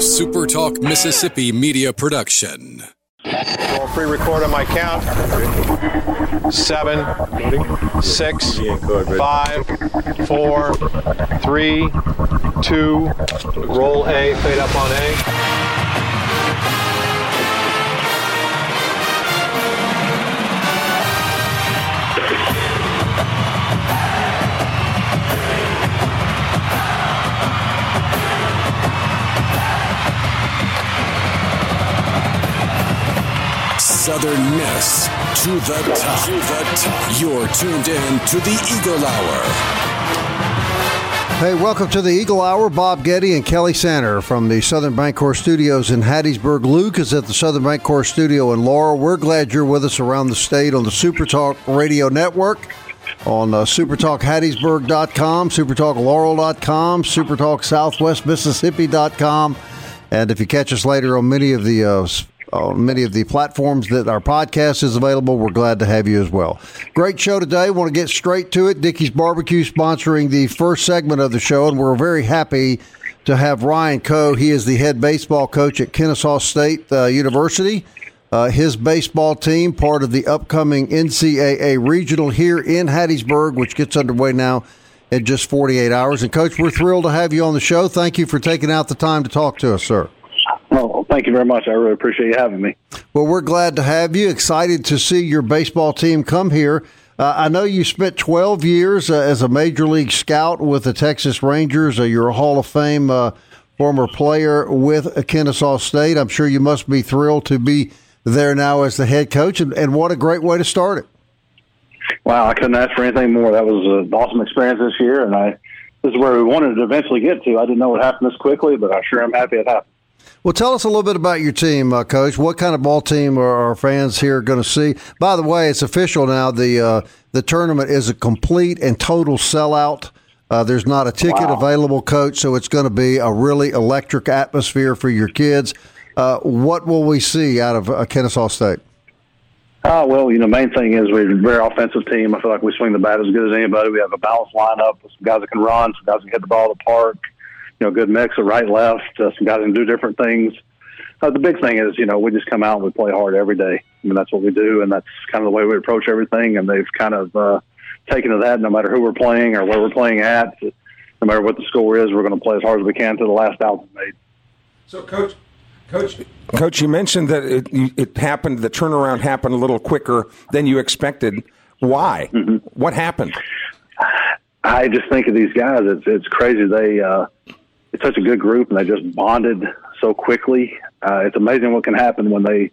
SuperTalk Mississippi media production. I'll pre-record on my count. Seven, six, five, four, three, two. Roll A, fade up on A. Southern Miss to the top. To the top. You're tuned in to the Eagle Hour. Hey, welcome to the Eagle Hour. Bob Getty and Kelly Sander from the Southern Bancorp Studios in Hattiesburg. Luke is at the Southern Bancorp Studio in Laurel. We're glad you're with us around the state on the Super Talk Radio Network, on uh, supertalkhattiesburg.com, supertalklaurel.com, supertalksouthwestmississippi.com, and if you catch us later on many of the uh, on many of the platforms that our podcast is available. We're glad to have you as well. Great show today. Want to get straight to it. Dickey's Barbecue sponsoring the first segment of the show, and we're very happy to have Ryan Coe. He is the head baseball coach at Kennesaw State uh, University. Uh, his baseball team, part of the upcoming NCAA regional here in Hattiesburg, which gets underway now in just 48 hours. And, Coach, we're thrilled to have you on the show. Thank you for taking out the time to talk to us, sir. Thank you very much. I really appreciate you having me. Well, we're glad to have you. Excited to see your baseball team come here. Uh, I know you spent 12 years uh, as a major league scout with the Texas Rangers. Uh, you're a Hall of Fame uh, former player with Kennesaw State. I'm sure you must be thrilled to be there now as the head coach, and, and what a great way to start it. Wow, I couldn't ask for anything more. That was an awesome experience this year, and I this is where we wanted to eventually get to. I didn't know it happened this quickly, but I sure am happy it happened. Well, tell us a little bit about your team, uh, Coach. What kind of ball team are our fans here going to see? By the way, it's official now. The uh, the tournament is a complete and total sellout. Uh, there's not a ticket Wow. available, Coach, so it's going to be a really electric atmosphere for your kids. Uh, what will we see out of uh, Kennesaw State? Uh, well, you know, main thing is we're a very offensive team. I feel like we swing the bat as good as anybody. We have a balanced lineup with some guys that can run, some guys that can hit the ball to the park. You know, good mix of right, left. Uh, some guys can do different things. Uh, the big thing is, you know, we just come out and we play hard every day. I mean, that's what we do, and that's kind of the way we approach everything. And they've kind of uh, taken to that. No matter who we're playing or where we're playing at, no matter what the score is, we're going to play as hard as we can to the last out made. So, coach, coach, coach, you mentioned that it, it happened. The turnaround happened a little quicker than you expected. Why? What happened? I just think of these guys. It's it's crazy. They uh, it's such a good group, and they just bonded so quickly. Uh, it's amazing what can happen when they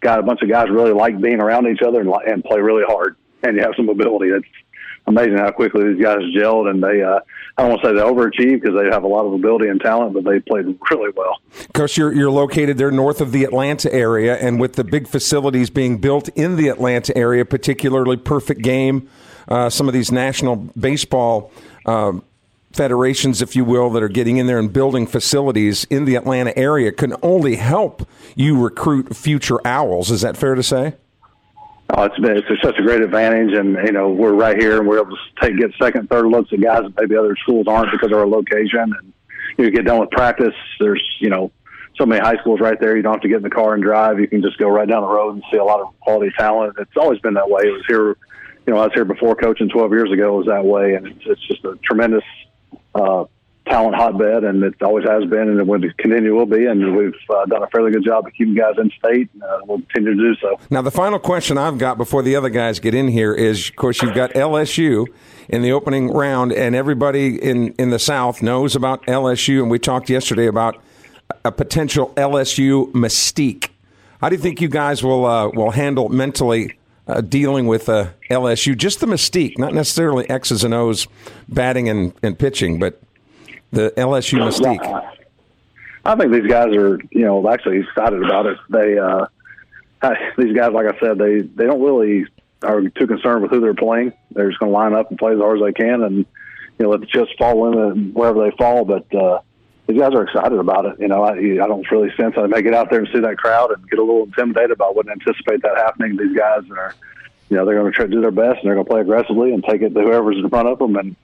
got a bunch of guys really like being around each other and, and play really hard, and you have some ability. It's amazing how quickly these guys gelled, and they. Uh, I don't want to say they overachieved because they have a lot of ability and talent, but they played really well. Coach, you're you're located there north of the Atlanta area, and with the big facilities being built in the Atlanta area, particularly Perfect Game, uh, some of these national baseball. Uh, federations, if you will, that are getting in there and building facilities in the Atlanta area can only help you recruit future owls. Is that fair to say? Oh, it's been it's such a great advantage, and you know we're right here, and we're able to take get second, third looks at guys that maybe other schools aren't because of our location. And you get done with practice. There's you know so many high schools right there. You don't have to get in the car and drive. You can just go right down the road and see a lot of quality talent. It's always been that way. It was here, you know, I was here before coaching 12 years ago. It was that way, and it's, it's just a tremendous uh, talent hotbed, and it always has been, and it will continue will be. And we've uh, done a fairly good job of keeping guys in state. And, uh, we'll continue to do so. Now, the final question I've got before the other guys get in here is, of course, you've got LSU in the opening round, and everybody in, in the South knows about LSU, and we talked yesterday about a potential LSU mystique. How do you think you guys will uh, will handle mentally uh, dealing with uh, LSU? Just the mystique, not necessarily X's and O's batting and, and pitching, but the LSU mystique. I think these guys are, you know, actually excited about it. They, uh, these guys, like I said, they they don't really are too concerned with who they're playing. They're just going to line up and play as hard as they can, and you know, let the chips fall in wherever they fall. But uh, these guys are excited about it. You know, I, I don't really sense how they may get out there and see that crowd and get a little intimidated about. Wouldn't anticipate that happening. These guys are, you know, they're going to try to do their best and they're going to play aggressively and take it to whoever's in front of them and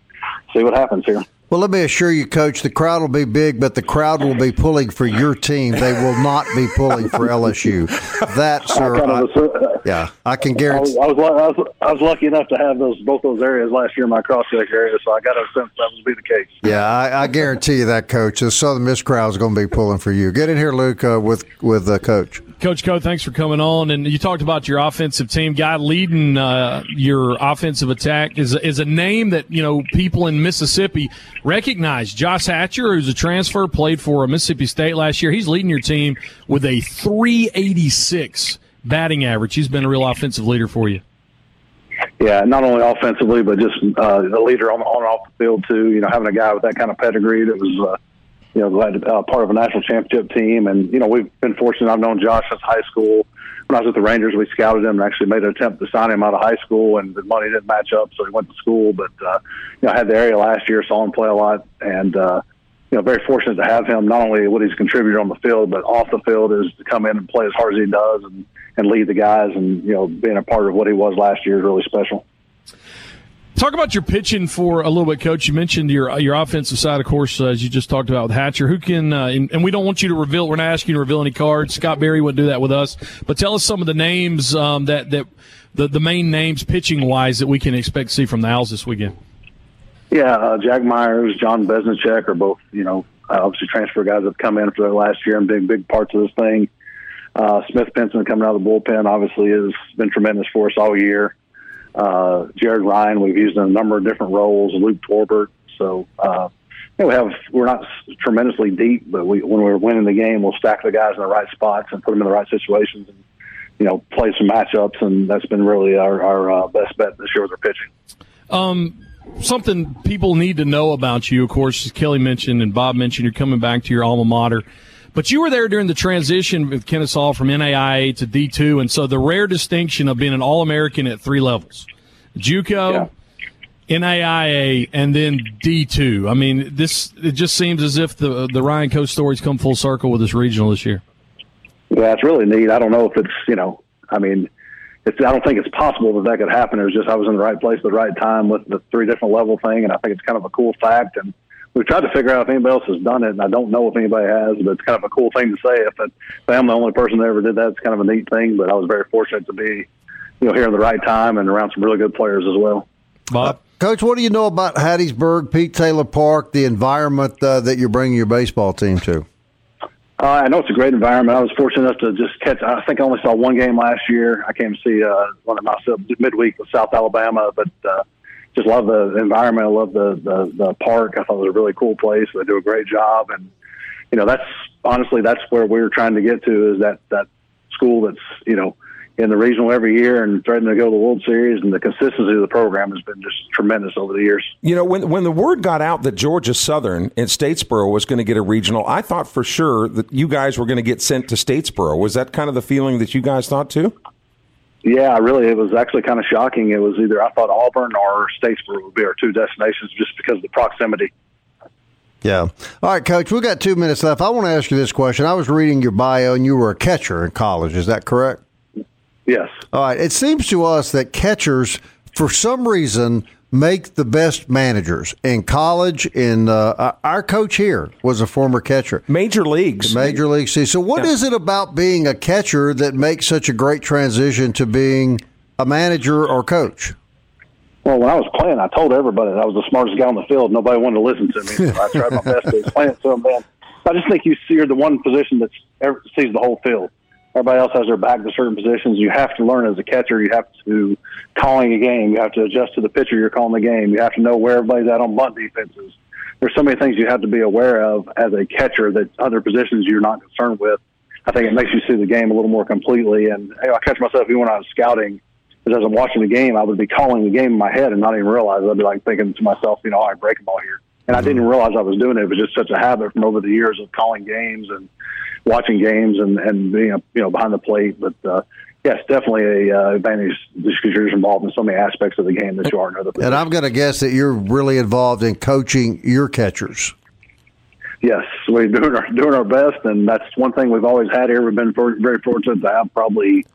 see what happens here. Well, let me assure you, Coach, the crowd will be big, but the crowd will be pulling for your team. They will not be pulling for LSU. That, sir, kind of I- a- yeah, I can I guarantee. was, I was I was I was lucky enough to have those both those areas last year in my cross check area, so I got a sense that would be the case. Yeah, I, I guarantee you that, Coach. The Southern Miss crowd is going to be pulling for you. Get in here, Luke, uh, with with uh, Coach. Coach Coe, thanks for coming on. And you talked about your offensive team. Guy leading uh, your offensive attack is is a name that you know people in Mississippi recognize. Josh Hatcher, who's a transfer, played for Mississippi State last year. He's leading your team with a 386 batting average. He's been a real offensive leader for you. Yeah, not only offensively, but just uh, a leader on, on and off the field too. You know, having a guy with that kind of pedigree that was, uh, you know, uh, part of a national championship team, and you know, we've been fortunate. I've known Josh since high school. When I was with the Rangers, we scouted him and actually made an attempt to sign him out of high school, and the money didn't match up, so he went to school. But uh, you know, I had the area last year, saw him play a lot, and uh, you know, very fortunate to have him. Not only what he's contributed on the field, but off the field is to come in and play as hard as he does, and and lead the guys, and you know, being a part of what he was last year is really special. Talk about your pitching for a little bit, Coach. You mentioned your your offensive side, of course, as you just talked about with Hatcher. Who can uh, and, and we don't want you to reveal. We're not asking you to reveal any cards. Scott Berry wouldn't do that with us. But tell us some of the names um, that that the the main names pitching wise that we can expect to see from the Owls this weekend. Yeah, uh, Jack Myers, John Besnicek are both, you know, obviously transfer guys that have come in for their last year and big, big parts of this thing. Uh, Smith Pinson coming out of the bullpen obviously has been tremendous for us all year. Uh, Jared Ryan, we've used in a number of different roles. Luke Torbert. So, uh, you know, we have we're not tremendously deep, but we when we're winning the game, we'll stack the guys in the right spots and put them in the right situations, and you know, play some matchups, and that's been really our our uh, best bet this year with our pitching. Um, something people need to know about you, of course, as Kelly mentioned and Bob mentioned, you're coming back to your alma mater. But you were there during the transition with Kennesaw from NAIA to D2, and so the rare distinction of being an All American at three levels JUCO, NAIA, and then D2. I mean, this it just seems as if the the Ryan Coe's stories come full circle with this regional this year. Yeah, it's really neat. I don't know if it's you know, I mean, it's I don't think it's possible that that could happen. It was just I was in the right place at the right time with the three different level thing, and I think it's kind of a cool fact. And we've tried to figure out if anybody else has done it, and I don't know if anybody has, but it's kind of a cool thing to say. If, it, if I'm the only person that ever did that, it's kind of a neat thing. But I was very fortunate to be, you know, here in the right time and around some really good players as well. Bob, Coach, what do you know about Hattiesburg, Pete Taylor Park, the environment uh, that you're bringing your baseball team to? Uh, I know it's a great environment. I was fortunate enough to just catch. I think I only saw one game last year. I came to see uh, one of my midweek with South Alabama, but uh, just love the environment. I love the, the the park. I thought it was a really cool place. They do a great job, and you know that's honestly that's where we're trying to get to is that that school that's you know in the regional every year and threatening to go to the World Series, and the consistency of the program has been just tremendous over the years. You know, when when the word got out that Georgia Southern in Statesboro was going to get a regional, I thought for sure that you guys were going to get sent to Statesboro. Was that kind of the feeling that you guys thought too? Yeah, really, it was actually kind of shocking. It was either I thought Auburn or Statesboro would be our two destinations just because of the proximity. Yeah. All right, Coach, we've got two minutes left. I want to ask you this question. I was reading your bio, and you were a catcher in college. Is that correct? Yes. All right. It seems to us that catchers, for some reason, make the best managers in college. In uh, our coach here was a former catcher, Major leagues. major league C. So, what Yeah. is it about being a catcher that makes such a great transition to being a manager or coach? Well, when I was playing, I told everybody that I was the smartest guy on the field. Nobody wanted to listen to me. So I tried my best to explain it to them. Man, I just think you see you're the one position that sees the whole field. Everybody else has their back to certain positions. You have to learn as a catcher. You have to calling a game. You have to adjust to the pitcher you're calling the game. You have to know where everybody's at on bunt defenses. There's so many things you have to be aware of as a catcher that other positions you're not concerned with. I think it makes you see the game a little more completely. And hey, I catch myself even when I was scouting, is as I'm watching the game, I would be calling the game in my head and not even realize. I'd be like thinking to myself, you know, I break them all here. And I didn't realize I was doing it. It was just such a habit from over the years of calling games and watching games and, and being, you know, behind the plate. But, uh, yes, definitely a uh, advantage just because you're involved in so many aspects of the game that you are in other And I'm going to guess that you're really involved in coaching your catchers. Yes, we're doing our doing our best, and that's one thing we've always had here. We've been very fortunate to have probably,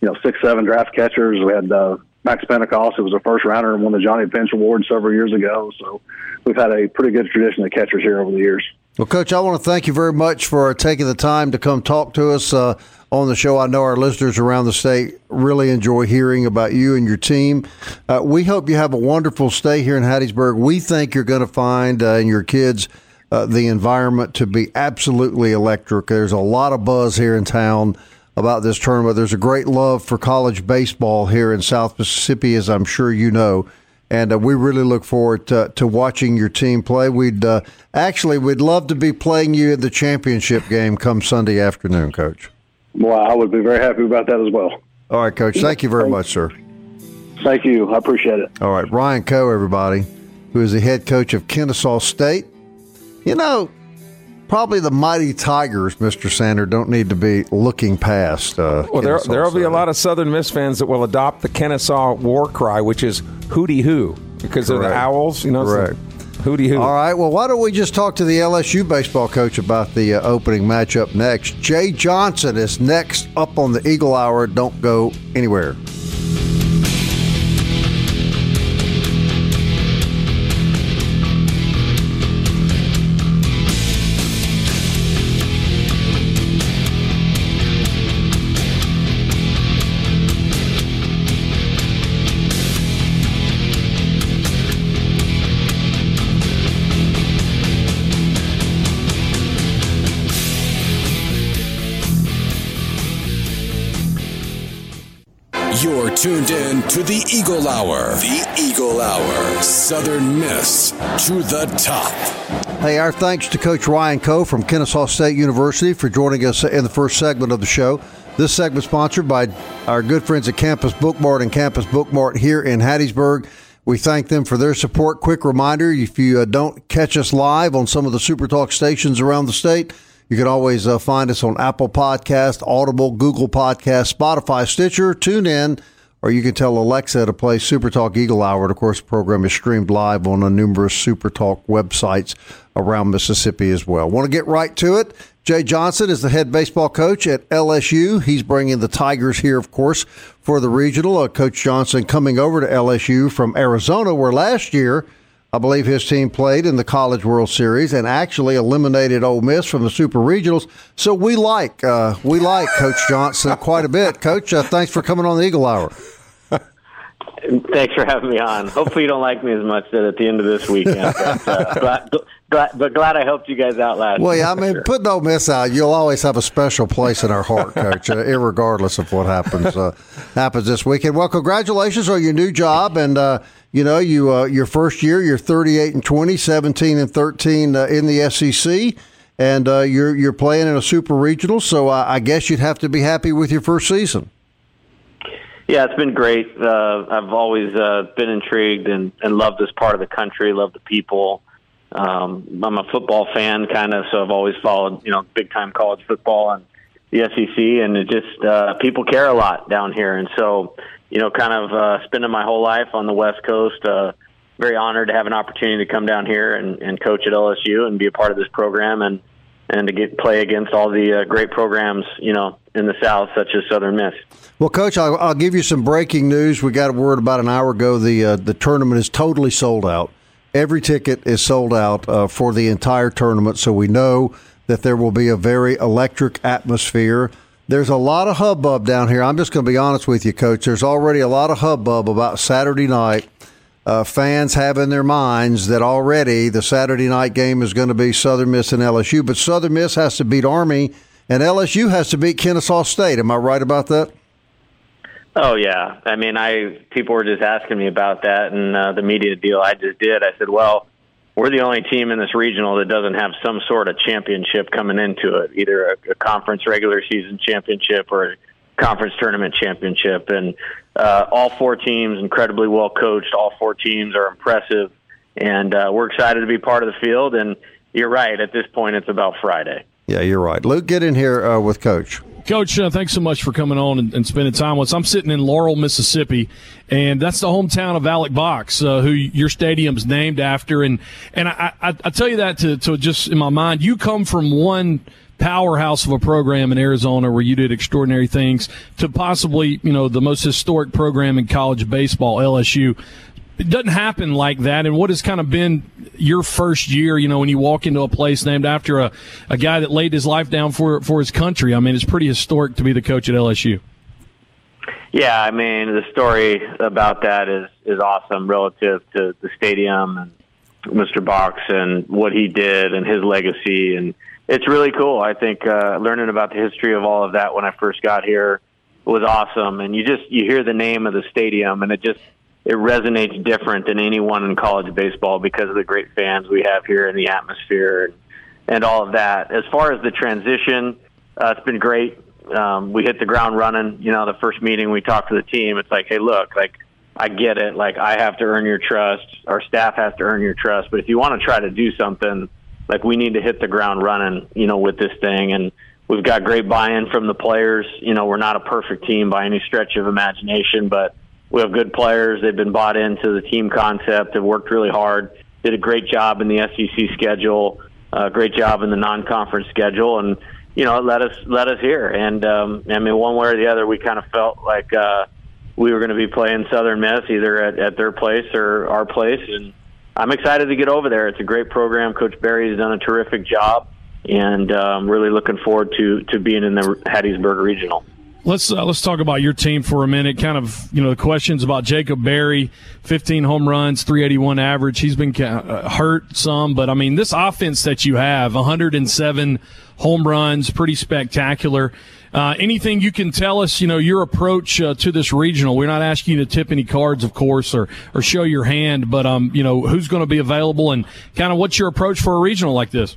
you know, six, seven draft catchers. We had uh, Max Pentecost, who was a first rounder and won the Johnny Bench Award several years ago. So we've had a pretty good tradition of catchers here over the years. Well, Coach, I want to thank you very much for taking the time to come talk to us uh, on the show. I know our listeners around the state really enjoy hearing about you and your team. Uh, we hope you have a wonderful stay here in Hattiesburg. We think you're going to find uh, in your kids uh, the environment to be absolutely electric. There's a lot of buzz here in town about this tournament. There's a great love for college baseball here in South Mississippi, as I'm sure you know and uh, we really look forward to, to, watching your team play. We'd uh, actually we'd love to be playing you in the championship game come Sunday afternoon, Coach. Well, I would be very happy about that as well. All right, Coach. Thank you very much, sir. Thank you. I appreciate it. All right, Ryan Coe, everybody, who is the head coach of Kennesaw State. You know, probably the mighty Tigers, Mr. Sander, don't need to be looking past. Uh, well, there there will be a lot of Southern Miss fans that will adopt the Kennesaw war cry, which is "Hootie Hoo," because Correct. of the owls. You know, right. Hootie Hoo. All right. Well, why don't we just talk to the LSU baseball coach about the uh, opening matchup next? Jay Johnson is next up on the Eagle Hour. Don't go anywhere. Tuned in to the Eagle Hour. The Eagle Hour. Southern Miss to the top. Hey, our thanks to Coach Ryan Coe from Kennesaw State University for joining us in the first segment of the show. This segment sponsored by our good friends at Campus Bookmart and Campus Bookmart here in Hattiesburg. We thank them for their support. Quick reminder if you uh, don't catch us live on some of the Super Talk stations around the state, you can always uh, find us on Apple Podcast, Audible, Google Podcast, Spotify, Stitcher, TuneIn, or you can tell Alexa to play Super Talk Eagle Hour. And of course, the program is streamed live on a numerous Super Talk websites around Mississippi as well. Want to get right to it? Jay Johnson is the head baseball coach at LSU. He's bringing the Tigers here, of course, for the regional. Uh, coach Johnson coming over to LSU from Arizona, where last year I believe his team played in the College World Series and actually eliminated Ole Miss from the Super Regionals. So we like uh, we like Coach Johnson quite a bit. Coach, uh, thanks for coming on the Eagle Hour. Thanks for having me on. Hopefully, you don't like me as much at the end of this weekend. But, uh, but glad I helped you guys out last. Well, yeah, I mean, sure. put Ole Miss out. You'll always have a special place in our heart, Coach, uh, regardless of what happens uh, happens this weekend. Well, congratulations on your new job, and uh, you know, you uh, your first year, you're 38 and 20, 17 and 13 uh, in the SEC, and you're you're playing in a super regional. So I guess you'd have to be happy with your first season. Yeah, it's been great. Uh, I've always uh, been intrigued and, and loved this part of the country, love the people. Um, I'm a football fan, kind of, so I've always followed, you know, big time college football and the SEC, and it just uh, people care a lot down here, and so you know, kind of uh, spending my whole life on the West Coast. Uh, very honored to have an opportunity to come down here and, and coach at LSU and be a part of this program and and to get play against all the uh, great programs, you know, in the South, such as Southern Miss. Well, Coach, I'll, I'll, give you some breaking news. We got a word about an hour ago. The uh, the tournament is totally sold out. Every ticket is sold out uh, for the entire tournament, so we know that there will be a very electric atmosphere. There's a lot of hubbub down here. I'm just going to be honest with you, Coach. There's already a lot of hubbub about Saturday night. Uh, fans have in their minds that already the Saturday night game is going to be Southern Miss and LSU, but Southern Miss has to beat Army and LSU has to beat Kennesaw State. Am I right about that? Oh yeah, I mean, I people were just asking me about that and uh, the media deal I just did. I said, well, we're the only team in this regional that doesn't have some sort of championship coming into it, either a, a conference regular season championship or a conference tournament championship. And uh, all four teams incredibly well coached. All four teams are impressive, and uh, we're excited to be part of the field. And you're right. At this point, it's about Friday. Yeah, you're right. Luke, get in here uh, with Coach. Coach, uh, thanks so much for coming on and, and, spending time with us. I'm sitting in Laurel, Mississippi, and that's the hometown of Alex Box, uh, who your stadium's named after. And and I, I, I tell you that to, to just in my mind, you come from one powerhouse of a program in Arizona where you did extraordinary things to possibly, you know, the most historic program in college baseball, LSU it doesn't happen like that. And what has kind of been your first year, you know, when you walk into a place named after a, a guy that laid his life down for, for his country? I mean, it's pretty historic to be the coach at LSU. Yeah, I mean, the story about that is, is awesome relative to the stadium and Mr. Box and what he did and his legacy. And it's really cool. I think uh, learning about the history of all of that when I first got here was awesome. And you just, you hear the name of the stadium and it just, it resonates different than anyone in college baseball because of the great fans we have here and the atmosphere and, and all of that. As far as the transition, uh, it's been great. Um, we hit the ground running. You know, the first meeting we talked to the team, it's like, hey, look, like I get it. Like I have to earn your trust. Our staff has to earn your trust. But if you want to try to do something, like we need to hit the ground running. You know, with this thing and. We've got great buy-in from the players. You know, we're not a perfect team by any stretch of imagination, but we have good players. They've been bought into the team concept. Have worked really hard. Did a great job in the SEC schedule. Uh, great job in the non-conference schedule, and you know, let us let us here. And um, I mean, one way or the other, we kind of felt like uh, we were going to be playing Southern Miss either at, at their place or our place. And I'm excited to get over there. It's a great program. Coach Berry has done a terrific job, and I'm um, really looking forward to to being in the Hattiesburg Regional. Let's uh, let's talk about your team for a minute. Kind of you know the questions about Jacob Berry, 15 home runs, 381 average. He's been uh, hurt some, but I mean this offense that you have, 107 home runs, pretty spectacular. Uh, anything you can tell us, you know, your approach uh, to this regional? We're not asking you to tip any cards, of course, or or show your hand, but um, you know, who's going to be available and kind of what's your approach for a regional like this?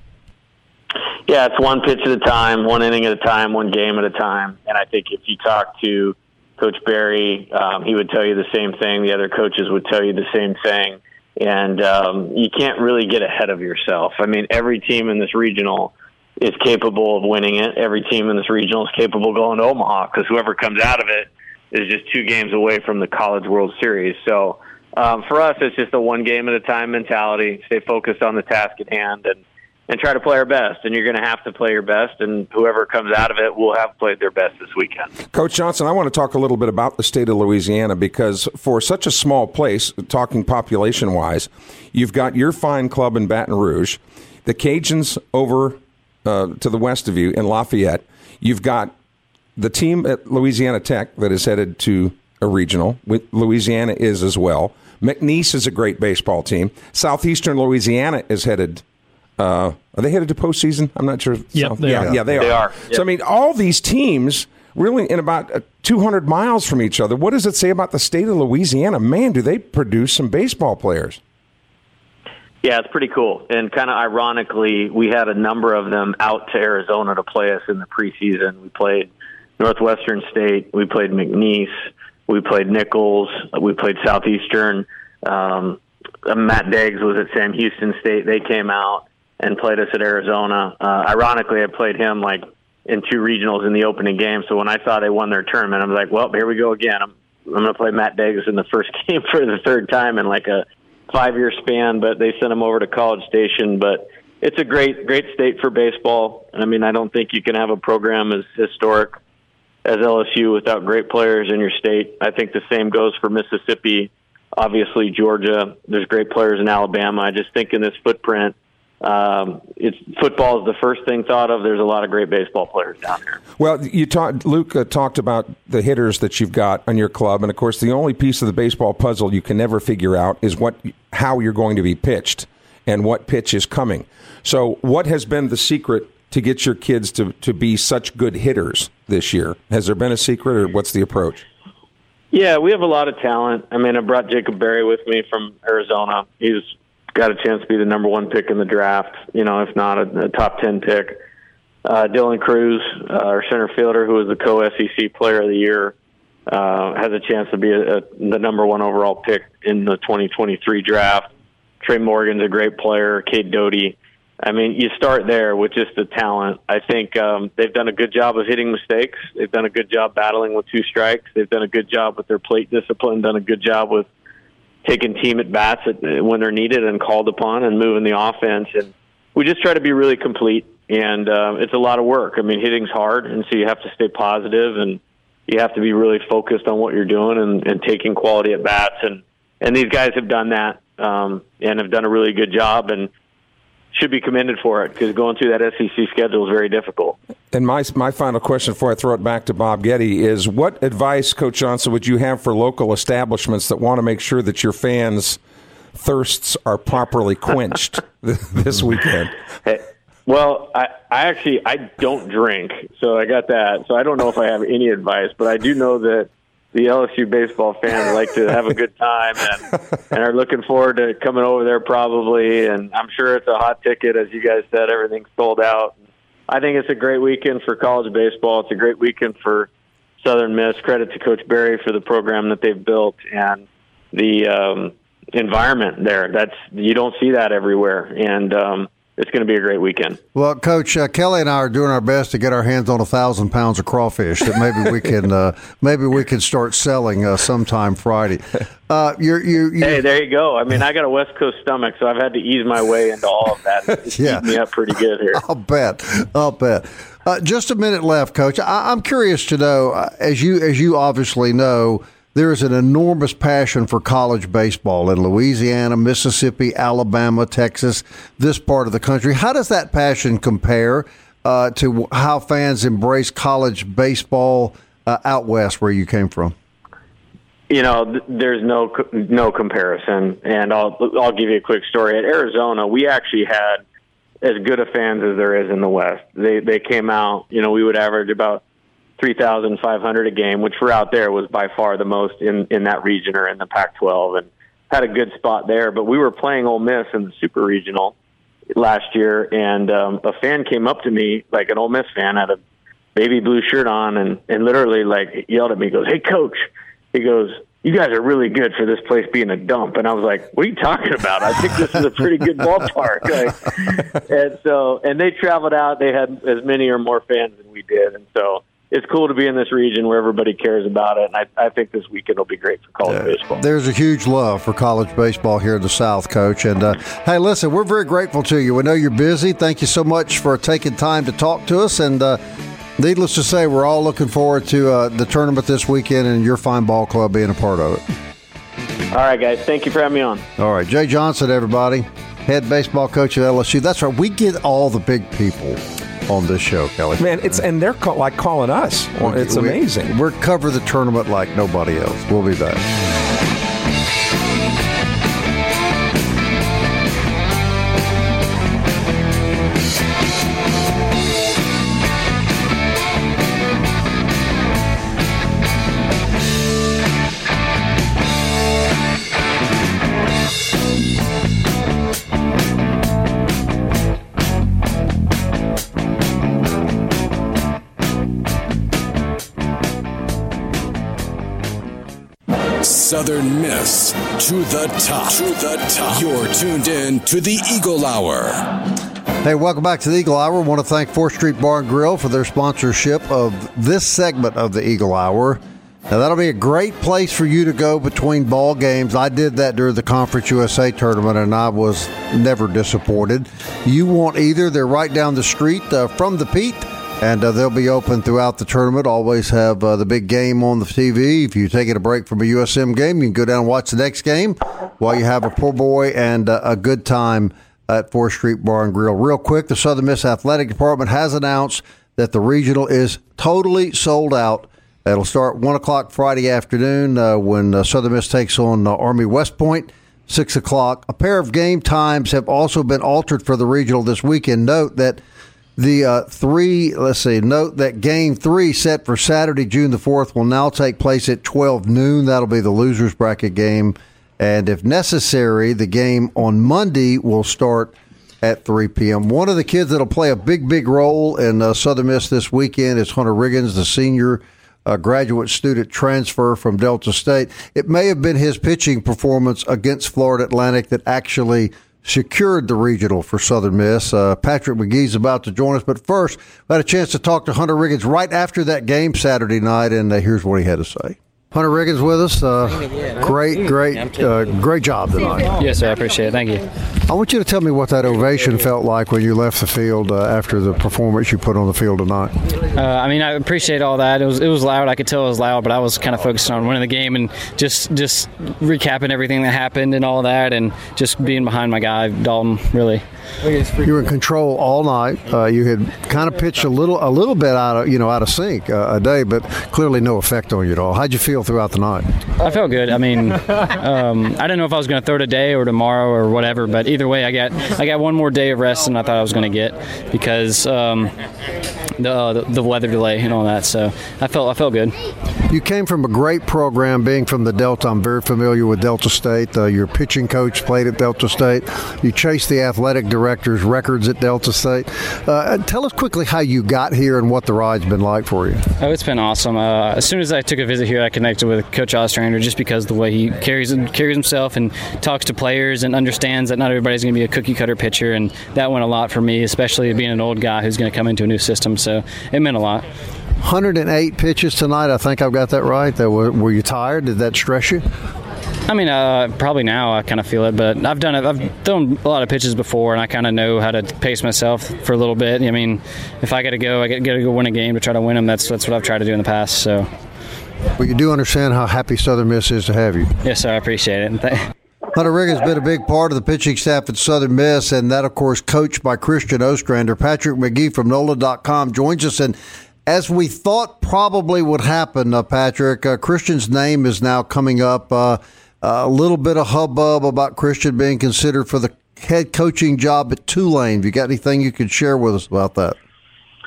Yeah, it's one pitch at a time, one inning at a time, one game at a time. And I think if you talk to Coach Berry, um, he would tell you the same thing. The other coaches would tell you the same thing. And um, you can't really get ahead of yourself. I mean, every team in this regional is capable of winning it. Every team in this regional is capable of going to Omaha because whoever comes out of it is just two games away from the College World Series. So um, for us, it's just a one game at a time mentality. Stay focused on the task at hand and and try to play our best. And you're going to have to play your best, and whoever comes out of it will have played their best this weekend. Coach Johnson, I want to talk a little bit about the state of Louisiana because for such a small place, talking population wise, you've got your fine club in Baton Rouge, the Cajuns over uh, to the west of you in Lafayette. You've got the team at Louisiana Tech that is headed to a regional. Louisiana is as well. McNeese is a great baseball team. Southeastern Louisiana is headed uh, are they headed to postseason? I'm not sure. Yep, so, yeah, are. yeah, they, they are. are. So I mean, all these teams really in about uh, 200 miles from each other. What does it say about the state of Louisiana? Man, do they produce some baseball players? Yeah, it's pretty cool. And kind of ironically, we had a number of them out to Arizona to play us in the preseason. We played Northwestern State, we played McNeese, we played Nicholls, we played Southeastern. Um, Matt Deggs was at Sam Houston State. They came out and played us at Arizona. Uh, ironically, I played him like in two regionals in the opening game. So when I saw they won their tournament, I was like, well, here we go again. I'm I'm going to play Matt Davis in the first game for the third time in like a five year span. But they sent him over to College Station. But it's a great great state for baseball. And I mean, I don't think you can have a program as historic as LSU without great players in your state. I think the same goes for Mississippi. Obviously, Georgia. There's great players in Alabama. I just think in this footprint um, it's football is the first thing thought of. There's a lot of great baseball players down there. Well, you talked, Luke uh, talked about the hitters that you've got on your club, and of course, the only piece of the baseball puzzle you can never figure out is what, how you're going to be pitched, and what pitch is coming. So, what has been the secret to get your kids to to be such good hitters this year? Has there been a secret, or what's the approach? Yeah, we have a lot of talent. I mean, I brought Jacob Berry with me from Arizona. He's got a chance to be the number one pick in the draft, you know, if not a, a top 10 pick. Uh, Dylan Crews, uh, our center fielder, who was the co SEC player of the year, uh, has a chance to be a, a, the number one overall pick in the 2023 draft. Trey Morgan's a great player. Cade Doughty. I mean, you start there with just the talent. I think um, they've done a good job of hitting mistakes. They've done a good job battling with two strikes. They've done a good job with their plate discipline. Done a good job with taking team at bats at, when they're needed and called upon, and moving the offense. And we just try to be really complete. And uh, it's a lot of work. I mean, hitting's hard, and so you have to stay positive and you have to be really focused on what you're doing and, and taking quality at bats. And and these guys have done that um, and have done a really good job. And should be commended for it because going through that SEC schedule is very difficult. And my my final question before I throw it back to Bob Getty is: What advice, Coach Johnson, would you have for local establishments that want to make sure that your fans' thirsts are properly quenched this weekend? Hey, well, I, I actually I don't drink, so I got that. So I don't know if I have any advice, but I do know that the LSU baseball fans like to have a good time and, and are looking forward to coming over there probably. And I'm sure it's a hot ticket, as you guys said. Everything's sold out. I think it's a great weekend for college baseball. It's a great weekend for Southern Miss. Credit to Coach Berry for the program that they've built and the um, environment there. That's you don't see that everywhere, and um, it's going to be a great weekend. Well, Coach uh, Kelly and I are doing our best to get our hands on a thousand pounds of crawfish that maybe we can uh, maybe we can start selling uh, sometime Friday. Uh, you're, you're, you're, hey, there you go. I mean, I got a West Coast stomach, so I've had to ease my way into all of that. It's yeah, me up pretty good here. I'll bet. I'll bet. Uh, just a minute left, Coach. I, I'm curious to know, uh, as you as you obviously know there is an enormous passion for college baseball in Louisiana, Mississippi, Alabama, Texas, this part of the country. How does that passion compare uh, to how fans embrace college baseball uh, out west, where you came from? You know, th- there's no no comparison, and I'll I'll give you a quick story. At Arizona, we actually had as good of fans as there is in the West. They they came out. You know, we would average about 3,500 a game, which for out there was by far the most in, in that region or in the Pac 12 and had a good spot there. But we were playing Ole Miss in the Super Regional last year, and um, a fan came up to me, like an Ole Miss fan, had a baby blue shirt on, and, and literally like yelled at me, goes, Hey, coach. He goes, you guys are really good for this place being a dump. And I was like, what are you talking about? I think this is a pretty good ballpark. Like, and so, and they traveled out. They had as many or more fans than we did. And so it's cool to be in this region where everybody cares about it, and I, I think this weekend will be great for college yeah. baseball. There's a huge love for college baseball here in the South, Coach. And uh, hey, listen, we're very grateful to you. We know you're busy. Thank you so much for taking time to talk to us. And uh, needless to say, we're all looking forward to uh, the tournament this weekend and your fine ball club being a part of it. All right, guys. Thank you for having me on. All right, Jay Johnson, everybody, head baseball coach at LSU. That's right. We get all the big people on this show, Kelly. Man, it's and they're call, like calling us. It's amazing. We, we're cover the tournament like nobody else. We'll be back. To the top. To the top. You're tuned in to the Eagle Hour. Hey, welcome back to the Eagle Hour. I want to thank 4th Street Bar and Grill for their sponsorship of this segment of the Eagle Hour. Now, that'll be a great place for you to go between ball games. I did that during the Conference USA tournament, and I was never disappointed. You want either, they're right down the street uh, from the Pete and uh, they'll be open throughout the tournament. Always have uh, the big game on the TV. If you're taking a break from a USM game, you can go down and watch the next game while you have a poor boy and uh, a good time at 4th Street Bar and Grill. Real quick, the Southern Miss Athletic Department has announced that the regional is totally sold out. It'll start 1 o'clock Friday afternoon uh, when uh, Southern Miss takes on uh, Army West Point. 6 o'clock. A pair of game times have also been altered for the regional this weekend. Note that the uh, three, let's see, note that game three set for Saturday, June the 4th, will now take place at 12 noon. That'll be the loser's bracket game. And if necessary, the game on Monday will start at 3 p.m. One of the kids that'll play a big, big role in uh, Southern Miss this weekend is Hunter Riggins, the senior uh, graduate student transfer from Delta State. It may have been his pitching performance against Florida Atlantic that actually secured the regional for Southern Miss. Uh, Patrick Magee's about to join us, but first, we had a chance to talk to Hunter Riggins right after that game Saturday night, and uh, here's what he had to say. Hunter Riggins with us. Uh, great, great, uh, great job tonight. Yes, sir. I appreciate it. Thank you. I want you to tell me what that ovation felt like when you left the field uh, after the performance you put on the field tonight. Uh, I mean, I appreciate all that. It was it was loud. I could tell it was loud, but I was kind of focused on winning the game and just just recapping everything that happened and all that, and just being behind my guy Dalton. Really. You were in control all night. Uh, you had kind of pitched a little a little bit out of you know out of sync uh, a day, but clearly no effect on you at all. How'd you feel throughout the night? I felt good. I mean, um, I didn't know if I was going to throw today or tomorrow or whatever, but either way, I got I got one more day of rest than I thought I was going to get because um, the, uh, the the weather delay and all that. So I felt I felt good. You came from a great program, being from the Delta. I'm very familiar with Delta State. Uh, your pitching coach played at Delta State. You chased the athletic director's records at Delta State. Uh, tell us quickly how you got here and what the ride's been like for you. Oh, it's been awesome. Uh, as soon as I took a visit here, I connected with Coach Ostrander just because the way he carries carries himself and talks to players and understands that not everybody's going to be a cookie cutter pitcher, and that went a lot for me, especially being an old guy who's going to come into a new system. So it meant a lot. 108 pitches tonight. I think I've got that right. That were, were you tired? Did that stress you? I mean, uh, probably now I kind of feel it, but I've done it. I've thrown a lot of pitches before, and I kind of know how to pace myself for a little bit. I mean, if I got to go, I got to go win a game to try to win them. That's that's what I've tried to do in the past. So. But you do understand how happy Southern Miss is to have you. Yes, sir. I appreciate it. Hunter has been a big part of the pitching staff at Southern Miss, and that, of course, coached by Christian Ostrander. Patrick Magee from NOLA.com joins us, and as we thought probably would happen, uh, Patrick, uh, Christian's name is now coming up. Uh, a little bit of hubbub about Christian being considered for the head coaching job at Tulane. Have you got anything you could share with us about that?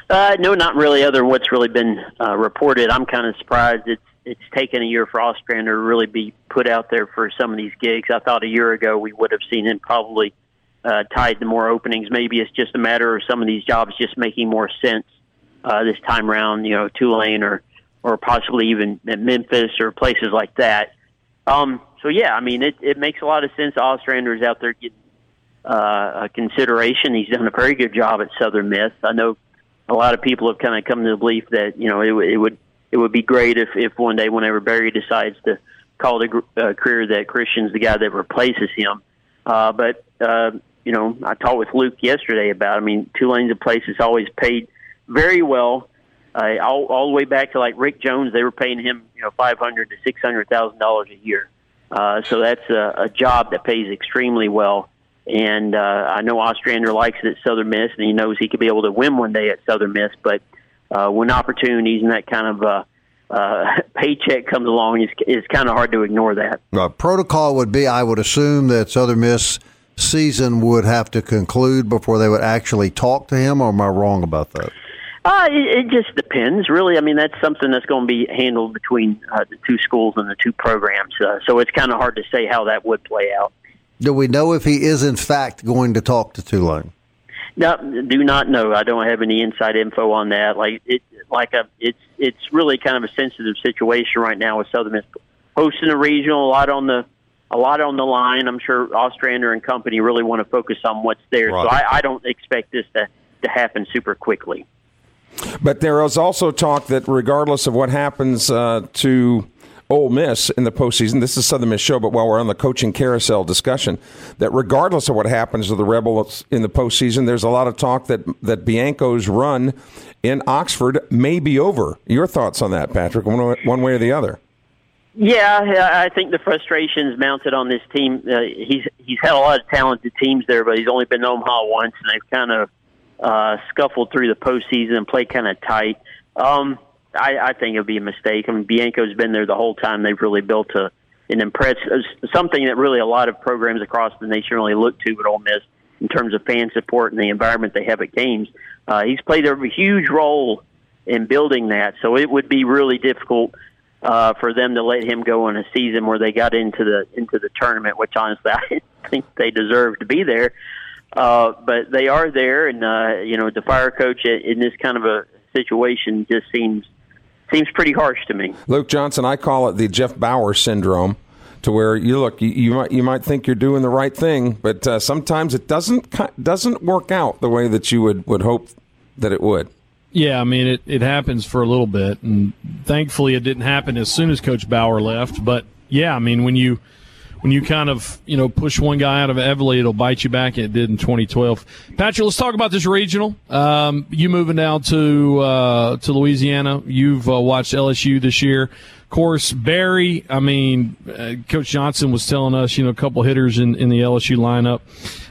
Uh, no, not really. Other than what's really been uh, reported, I'm kind of surprised it's it's taken a year for Ostrander to really be put out there for some of these gigs. I thought a year ago we would have seen him probably uh, tied to more openings. Maybe it's just a matter of some of these jobs just making more sense uh, this time around. You know, Tulane or or possibly even at Memphis or places like that. Um, so yeah, I mean, it, it makes a lot of sense. Ostrander's out there getting uh, a consideration. He's done a very good job at Southern Miss. I know a lot of people have kind of come to the belief that you know it, it would it would be great if if one day whenever Berry decides to call it a uh, career that Christian's the guy that replaces him. Uh, but uh, you know, I talked with Luke yesterday about. I mean, Tulane's a place that's always paid very well. Uh, all, all the way back to like Rick Jones, they were paying him, you know, five hundred to six hundred thousand dollars a year. Uh, so that's a, a job that pays extremely well. And uh, I know Ostrander likes it at Southern Miss, and he knows he could be able to win one day at Southern Miss. But uh, when opportunities and that kind of uh, uh, paycheck comes along, it's, it's kind of hard to ignore that. Uh, protocol would be, I would assume, that Southern Miss season would have to conclude before they would actually talk to him, or am I wrong about that? Uh, it, it just depends, really. I mean, that's something that's going to be handled between uh, the two schools and the two programs. Uh, so it's kind of hard to say how that would play out. Do we know if he is in fact going to talk to Tulane? No, do not know. I don't have any inside info on that. Like it, like a, it's it's really kind of a sensitive situation right now with Southern Miss hosting a regional. A lot on the a lot on the line. I'm sure Ostrander and company really want to focus on what's there. Right. So I, I don't expect this to to happen super quickly. But there is also talk that regardless of what happens uh, to Ole Miss in the postseason, this is Southern Miss show, but while we're on the coaching carousel discussion, that regardless of what happens to the Rebels in the postseason, there's a lot of talk that that Bianco's run in Oxford may be over. Your thoughts on that, Patrick? One, one way or the other? Yeah, I think the frustration's mounted on this team. Uh, he's he's had a lot of talented teams there, but he's only been to Omaha once, and they've kind of uh, scuffled through the postseason and played kind of tight. Um, I, I think it would be a mistake. I mean, Bianco's been there the whole time. They've really built a an impressive something that really a lot of programs across the nation really look to at Ole Miss in terms of fan support and the environment they have at games. Uh, he's played a huge role in building that, so it would be really difficult uh, for them to let him go in a season where they got into the into the tournament, which honestly I think they deserve to be there. Uh, but they are there, and uh, you know the fire coach in this kind of a situation just seems seems pretty harsh to me. Luke Johnson, I call it the Jeff Bower syndrome. to where you look, you, you might you might think you're doing the right thing, but uh, sometimes it doesn't doesn't work out the way that you would would hope that it would. Yeah, I mean it, it happens for a little bit, and thankfully it didn't happen as soon as Coach Bower left. But yeah, I mean when you when you kind of you know push one guy out of Evely, it'll bite you back. It did in 2012. Patrick, let's talk about this regional. Um, you moving down to uh, to Louisiana. You've uh, watched LSU this year. Of course, Berry. I mean, uh, Coach Johnson was telling us, you know, a couple hitters in, in the LSU lineup,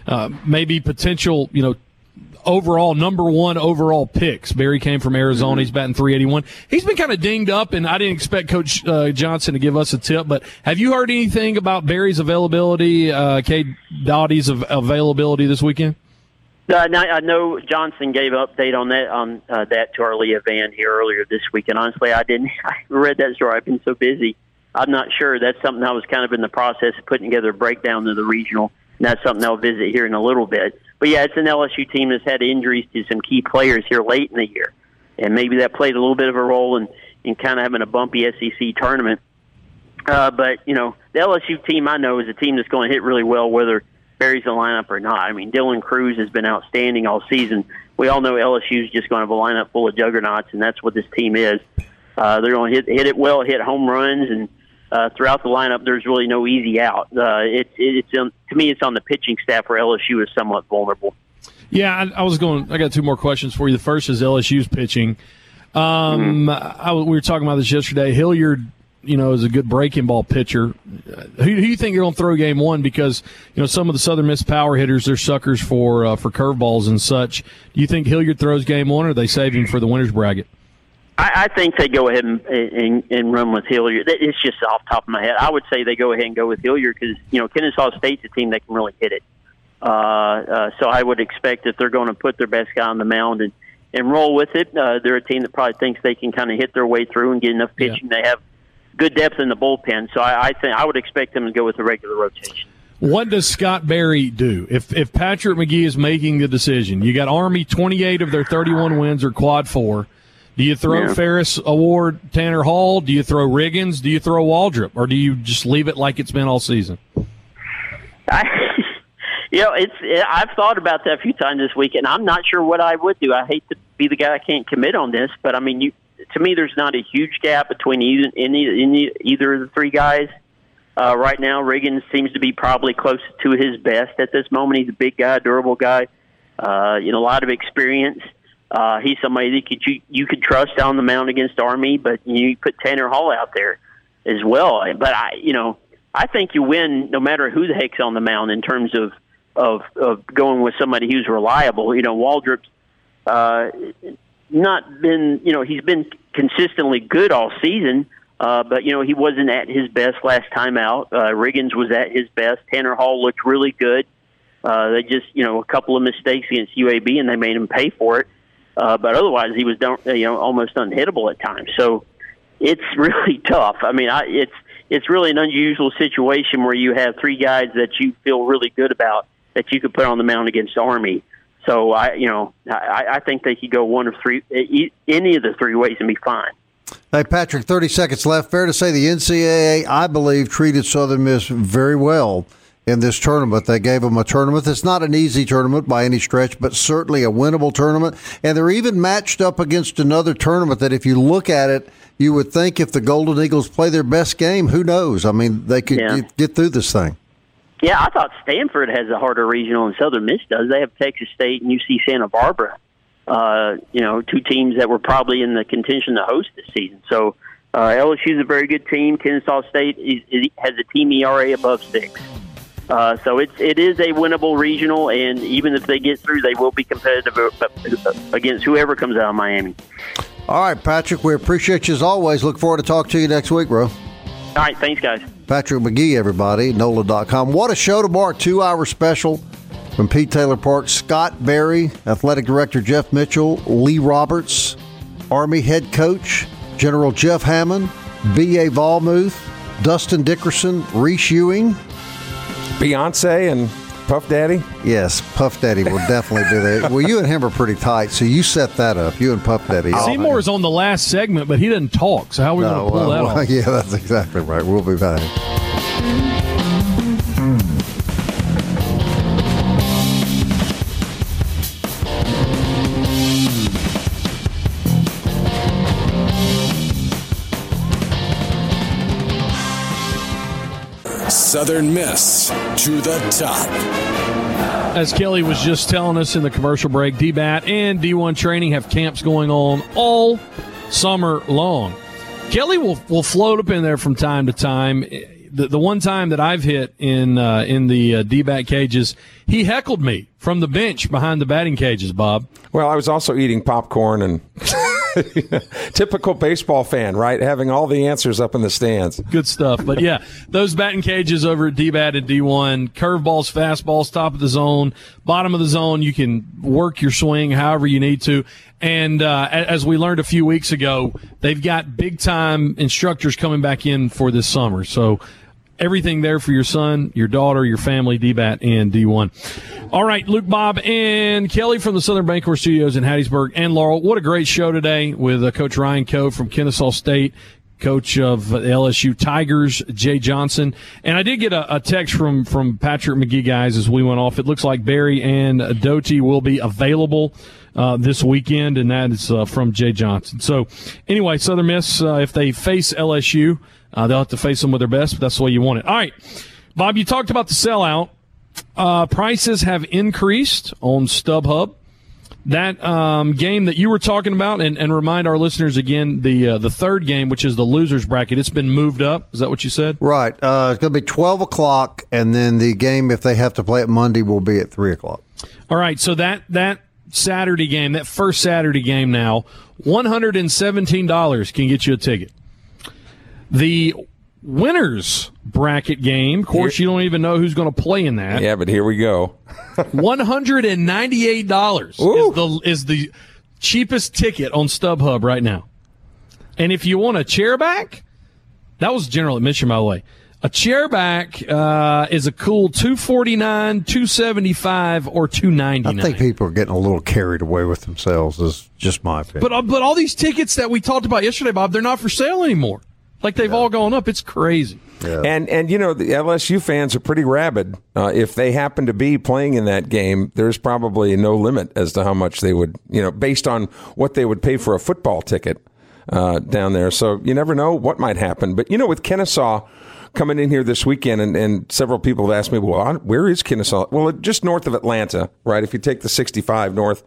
uh, maybe potential, you know, overall number one overall picks. Berry came from Arizona. Mm-hmm. He's batting 381. He's been kind of dinged up, and I didn't expect Coach uh, Johnson to give us a tip. But have you heard anything about Berry's availability, uh, Cade Doughty's av- availability this weekend? Uh, I know Johnson gave an update on that on uh, that to our Leah Vann here earlier this week, and honestly, I didn't. I read that story. I've been so busy. I'm not sure. That's something I was kind of in the process of putting together a breakdown of the regional, and that's something I'll visit here in a little bit. But yeah, it's an LSU team that's had injuries to some key players here late in the year, and maybe that played a little bit of a role in in kind of having a bumpy SEC tournament. Uh, but you know, the LSU team I know is a team that's going to hit really well, whether Berry's the lineup or not. I mean, Dylan Crews has been outstanding all season. We all know LSU is just going to have a lineup full of juggernauts, and that's what this team is. Uh, they're going to hit hit it well, hit home runs, and uh, throughout the lineup, there's really no easy out. Uh, it, it's on, to me, it's on the pitching staff where LSU is somewhat vulnerable. Yeah, I, I, was going. I got two more questions for you. The first is LSU's pitching. Um, mm-hmm. I, we were talking about this yesterday. Hilliard, you know, is a good breaking ball pitcher. Who, who do you think you're going to throw game one? Because you know some of the Southern Miss power hitters, they're suckers for uh, for curveballs and such. Do you think Hilliard throws game one, or they him for the winners bracket? I, I think they go ahead and, and and run with Hilliard. It's just off top of my head. I would say they go ahead and go with Hilliard because you know Kennesaw State's a team that can really hit it. Uh, uh, so I would expect that they're going to put their best guy on the mound and and roll with it. Uh, they're a team that probably thinks they can kind of hit their way through and get enough pitching. Yeah. They have good depth in the bullpen, so I, I think I would expect them to go with the regular rotation. What does Scott Berry do if if Patrick Magee is making the decision? You got Army twenty eight of their thirty one wins are quad four. Do you throw yeah. Ferriss Award Tanner Hall? Do you throw Riggins? Do you throw Waldrep? Or do you just leave it like it's been all season? I, you know, it's I've thought about that a few times this week, and I'm not sure what I would do. I hate to be the guy I can't commit on this, but I mean, you to me, there's not a huge gap between either any, any either of the three guys. Uh, right now, Riggins seems to be probably close to his best at this moment. He's a big guy, durable guy, uh, you know, a lot of experience. Uh, he's somebody that could, you you could trust on the mound against Army, but you put Tanner Hall out there as well. But I, you know, I think you win no matter who the heck's on the mound in terms of of of going with somebody who's reliable. You know, Waldrep's uh, not been, you know, he's been consistently good all season. Uh, but you know he wasn't at his best last time out. Uh, Riggins was at his best. Tanner Hall looked really good. Uh, they just you know a couple of mistakes against UAB and they made him pay for it. Uh, but otherwise, he was you know almost unhittable at times. So it's really tough. I mean, I, it's it's really an unusual situation where you have three guys that you feel really good about that you could put on the mound against Army. So I, you know, I, I think they could go one of three, any of the three ways and be fine. Hey, Patrick, 30 seconds left. Fair to say the NCAA, I believe, treated Southern Miss very well in this tournament. They gave them a tournament that's not an easy tournament by any stretch, but certainly a winnable tournament. And they're even matched up against another tournament that, if you look at it, you would think if the Golden Eagles play their best game, who knows? I mean, they could yeah. get, get through this thing. Yeah, I thought Stanford has a harder regional than Southern Miss does. They have Texas State and UC Santa Barbara. Uh, you know, two teams that were probably in the contention to host this season. So uh, LSU is a very good team. Kennesaw State is, is, has a team ERA above six. Uh, so it's it is a winnable regional, and even if they get through, they will be competitive uh, against whoever comes out of Miami. All right, Patrick, we appreciate you as always. Look forward to talking to you next week, bro. All right, thanks, guys. Patrick Magee, everybody, NOLA.com. What a show tomorrow, two hour special from Pete Taylor Park. Scott Berry, Athletic Director Jeff Mitchell, Lee Roberts, Army Head Coach, General Jeff Hammond, B.A. Vollmuth, Dustin Dickerson, Reese Ewing, Beyonce and Puff Daddy? Yes, Puff Daddy will definitely be there. Well, you and him are pretty tight, so you set that up. You and Puff Daddy. Seymour is on the last segment, but he doesn't talk. So how are we no, going to pull well, that well, off? Yeah, that's exactly right. We'll be back. Southern Miss to the top. As Kelly was just telling us in the commercial break, DBAT and D1 training have camps going on all summer long. Kelly will will float up in there from time to time. The, the one time that I've hit in uh, in the uh, DBAT cages, he heckled me from the bench behind the batting cages. Bob. Well, I was also eating popcorn and typical baseball fan, right? Having all the answers up in the stands. Good stuff. But yeah, those batting cages over at DBAT and D1, curveballs, fastballs, top of the zone, bottom of the zone. You can work your swing however you need to. And uh, as we learned a few weeks ago, they've got big time instructors coming back in for this summer. So everything there for your son, your daughter, your family, DBAT, and D1. All right, Luke, Bob, and Kelly from the Southern Bancorp Studios in Hattiesburg, and Laurel. What a great show today with uh, Coach Ryan Coe from Kennesaw State. Coach of the LSU Tigers, Jay Johnson, and I did get a, a, text from from Patrick Magee guys as we went off. It looks like Barry and Doty will be available uh, this weekend, and that is uh, from Jay Johnson. So, anyway, Southern Miss, uh, if they face LSU, uh, they'll have to face them with their best, but that's the way you want it. All right, Bob, you talked about the sellout. Uh, prices have increased on StubHub. That um, game that you were talking about, and, and remind our listeners again the uh, the third game, which is the losers bracket, it's been moved up. Is that what you said? Right. Uh, it's going to be twelve o'clock, and then the game, if they have to play it Monday, will be at three o'clock. All right. So that that Saturday game, that first Saturday game, now one hundred and seventeen dollars can get you a ticket. The winners bracket game. Of course, you don't even know who's going to play in that. Yeah, but here we go. One hundred and ninety-eight dollars is the is the cheapest ticket on StubHub right now. And if you want a chair back, that was general admission, by the way. A chair back uh, is a cool two forty nine, two seventy five, or two ninety nine. I think people are getting a little carried away with themselves. Is just my opinion. But uh, but all these tickets that we talked about yesterday, Bob, they're not for sale anymore. Like they've yeah. all gone up. It's crazy. Yeah. And and you know the LSU fans are pretty rabid. Uh, if they happen to be playing in that game, there's probably no limit as to how much they would, you know, based on what they would pay for a football ticket uh, down there. So you never know what might happen. But you know, with Kennesaw coming in here this weekend, and, and several people have asked me, well, where is Kennesaw? Well, just north of Atlanta, right? If you take the 65 north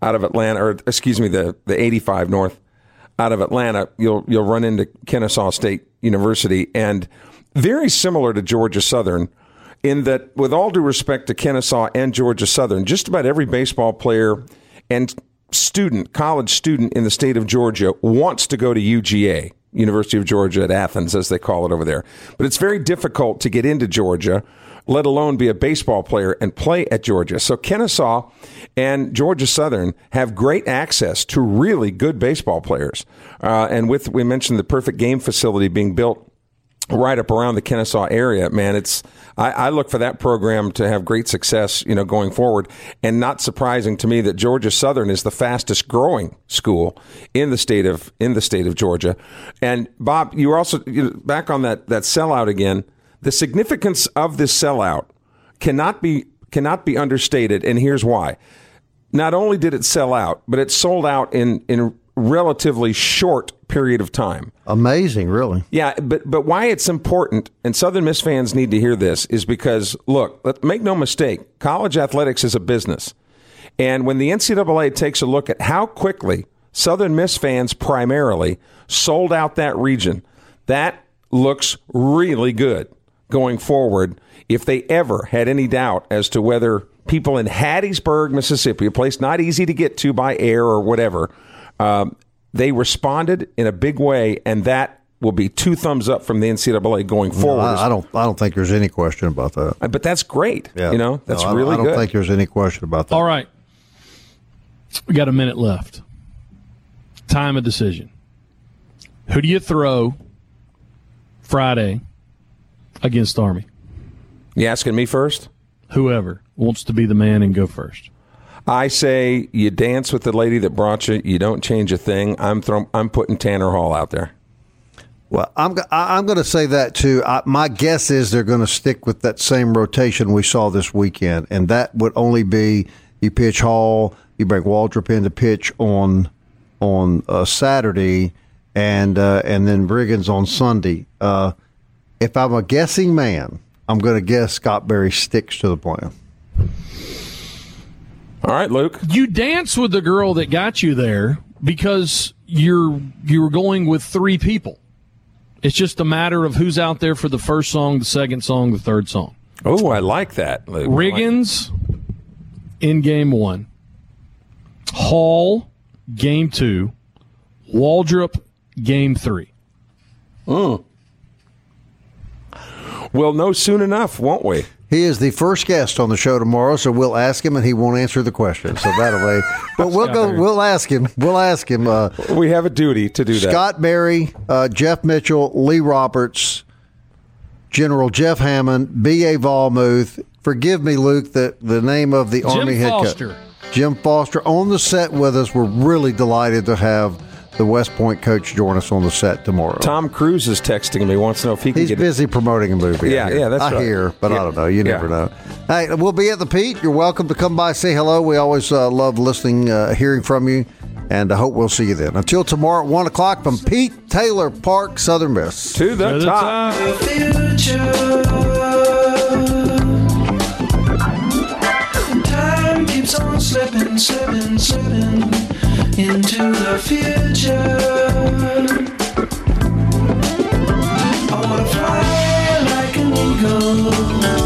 out of Atlanta, or excuse me, the the 85 north out of Atlanta, you'll you'll run into Kennesaw State University, and very similar to Georgia Southern, in that, with all due respect to Kennesaw and Georgia Southern, just about every baseball player and student, college student in the state of Georgia wants to go to UGA, University of Georgia at Athens, as they call it over there. But it's very difficult to get into Georgia let alone be a baseball player and play at Georgia. So Kennesaw and Georgia Southern have great access to really good baseball players. Uh, and with, we mentioned the perfect game facility being built right up around the Kennesaw area, man, it's I, I, look for that program to have great success, you know, going forward. And not surprising to me that Georgia Southern is the fastest growing school in the state of in the state of Georgia. And Bob, you were also you know, back on that that sellout again. The significance of this sellout cannot be cannot be understated, and here's why. Not only did it sell out, but it sold out in in relatively short period of time. Amazing, really. Yeah, but but why it's important, and Southern Miss fans need to hear this, is because look, make no mistake, college athletics is a business, and when the NCAA takes a look at how quickly Southern Miss fans primarily sold out that region, that looks really good going forward if they ever had any doubt as to whether people in Hattiesburg, Mississippi, a place not easy to get to by air or whatever, um, they responded in a big way, and that will be two thumbs up from the NCAA going forward. No, I, I, don't. I don't think there's any question about that. Uh, but that's great. Yeah. You know, that's no, really I don't good. think there's any question about that. All right, we got a minute left. Time of decision. Who do you throw Friday against Army. You asking me first? Whoever wants to be the man and go first. I say you dance with the lady that brought you. You don't change a thing. I'm throwing. I'm putting Tanner Hall out there. Well, I'm I- I'm going to say that too. I, my guess is they're going to stick with that same rotation we saw this weekend, and that would only be you pitch Hall, you bring Waldrep in to pitch on on uh, Saturday, and uh, and then Riggins on Sunday. Uh, if I'm a guessing man, I'm going to guess Scott Berry sticks to the plan. All right, Luke. You dance with the girl that got you there because you're you're going with three people. It's just a matter of who's out there for the first song, the second song, the third song. Oh, I like that. Luke. Riggins in game one, Hall game two, Waldrep game three. Mm. We'll know soon enough, won't we? He is the first guest on the show tomorrow, so we'll ask him, and he won't answer the question. So that'll be. But we'll go. We'll ask him. We'll ask him. Uh, we have a duty to do that. Scott Berry, uh, Jeff Mitchell, Lee Roberts, General Jeff Hammond, B.A. Vollmuth. Forgive me, Luke, that the name of the Jim Army head Foster. coach. Jim Foster on the set with us. We're really delighted to have the West Point coach join us on the set tomorrow. Tom Cruise is texting me. Wants to know if he can He's get busy promoting a movie. Yeah, yeah, that's I right. hear, but Yeah. I don't know. You Yeah. never know. Hey, we'll be at the Pete. You're welcome to come by, say hello. We always uh, love listening, uh, hearing from you, and I hope we'll see you then. Until tomorrow at one o'clock from Pete Taylor Park, Southern Miss. to the, To the top. top. Time keeps on slipping, slipping, slipping into the future. I wanna fly like an eagle